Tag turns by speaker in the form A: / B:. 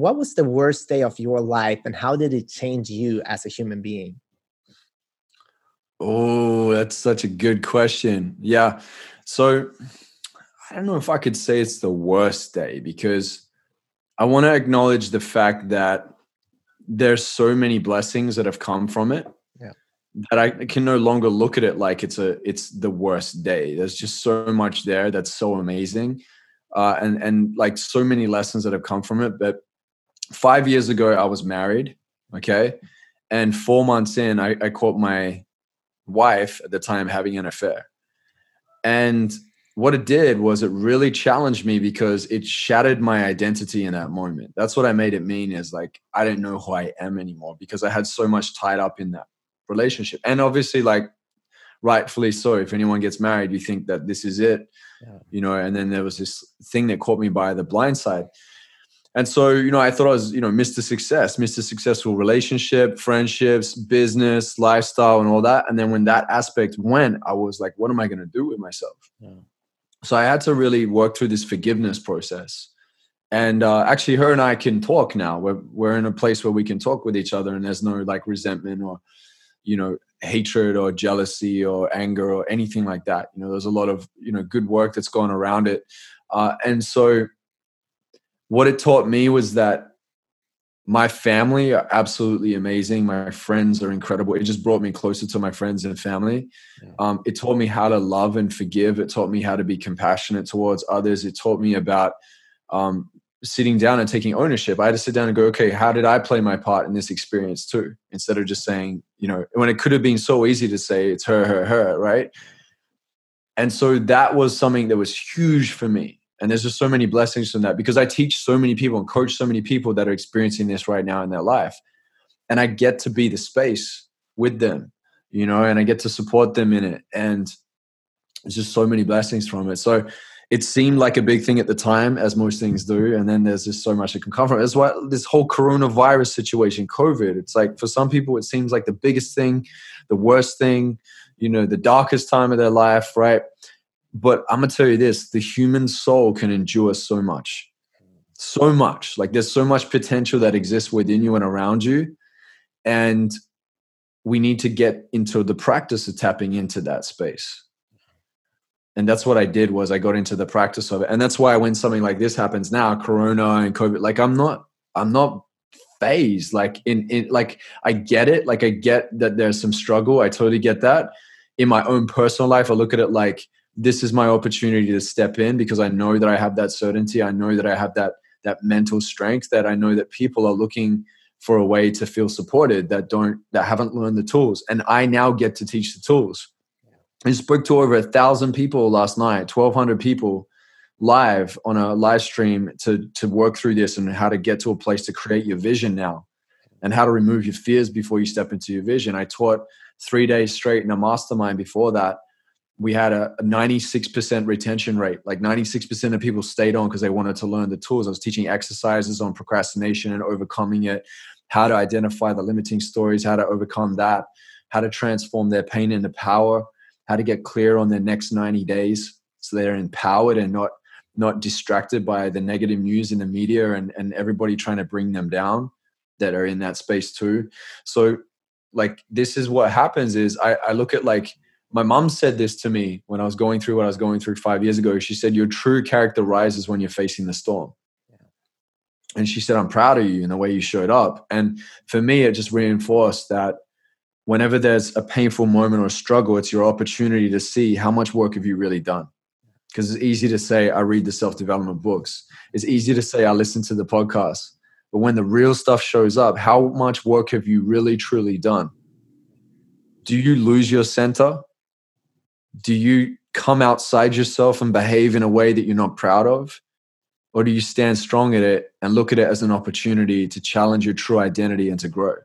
A: what was the worst day of your life and how did it change you as a human being?
B: Oh, that's such a good question. Yeah. So I don't know if I could say it's the worst day because I want to acknowledge the fact that there's so many blessings that have come from it
A: yeah.
B: that I can no longer look at it like it's a it's the worst day. There's just so much there that's so amazing, uh, and and like so many lessons that have come from it. But five years ago, I was married, okay, and four months in, I, I caught my wife at the time having an affair. And what it did was it really challenged me because it shattered my identity in that moment. That's what I made it mean is like I didn't know who I am anymore because I had so much tied up in that relationship. And obviously, like rightfully so, if anyone gets married, you think that this is it, yeah. you know. And then there was this thing that caught me by the blind side. And so, you know, I thought I was, you know, Mr. Success, Mr. Successful relationship, friendships, business, lifestyle, and all that. And then when that aspect went, I was like, what am I going to do with myself? Yeah. So I had to really work through this forgiveness process. And uh, actually, her and I can talk now. We're, we're in a place where we can talk with each other, and there's no like resentment or, you know, hatred or jealousy or anger or anything like that. You know, there's a lot of, you know, good work that's gone around it. Uh, and so, what it taught me was that my family are absolutely amazing. My friends are incredible. It just brought me closer to my friends and family. Yeah. Um, it taught me how to love and forgive. It taught me how to be compassionate towards others. It taught me about um, sitting down and taking ownership. I had to sit down and go, okay, how did I play my part in this experience too? Instead of just saying, you know, when it could have been so easy to say it's her, her, her, right? And so that was something that was huge for me and there's just so many blessings from that because I teach so many people and coach so many people that are experiencing this right now in their life. And I get to be the space with them, you know, and I get to support them in it. And there's just so many blessings from it. So it seemed like a big thing at the time, as most things do. And then there's just so much that can come from it. As well, this whole coronavirus situation, COVID, it's like for some people, it seems like the biggest thing, the worst thing, you know, the darkest time of their life, right? But I'm gonna tell you this: the human soul can endure so much, so much. Like there's so much potential that exists within you and around you, and we need to get into the practice of tapping into that space. And that's what I did was I got into the practice of it, and that's why when something like this happens now, Corona and COVID, like I'm not, I'm not phased. Like in, in like I get it. Like I get that there's some struggle. I totally get that. In my own personal life, I look at it like this is my opportunity to step in because I know that I have that certainty. I know that I have that that mental strength that I know that people are looking for a way to feel supported that don't that haven't learned the tools and I now get to teach the tools. I spoke to over a thousand people last night, 1200 people live on a live stream to to work through this and how to get to a place to create your vision now and how to remove your fears before you step into your vision. I taught 3 days straight in a mastermind before that we had a, a 96% retention rate. Like 96% of people stayed on because they wanted to learn the tools. I was teaching exercises on procrastination and overcoming it, how to identify the limiting stories, how to overcome that, how to transform their pain into power, how to get clear on their next 90 days so they're empowered and not not distracted by the negative news in the media and, and everybody trying to bring them down that are in that space too. So like this is what happens is I, I look at like my mom said this to me when I was going through what I was going through five years ago. She said, Your true character rises when you're facing the storm. And she said, I'm proud of you in the way you showed up. And for me, it just reinforced that whenever there's a painful moment or a struggle, it's your opportunity to see how much work have you really done. Because it's easy to say, I read the self development books. It's easy to say, I listen to the podcast. But when the real stuff shows up, how much work have you really, truly done? Do you lose your center? Do you come outside yourself and behave in a way that you're not proud of? Or do you stand strong at it and look at it as an opportunity to challenge your true identity and to grow?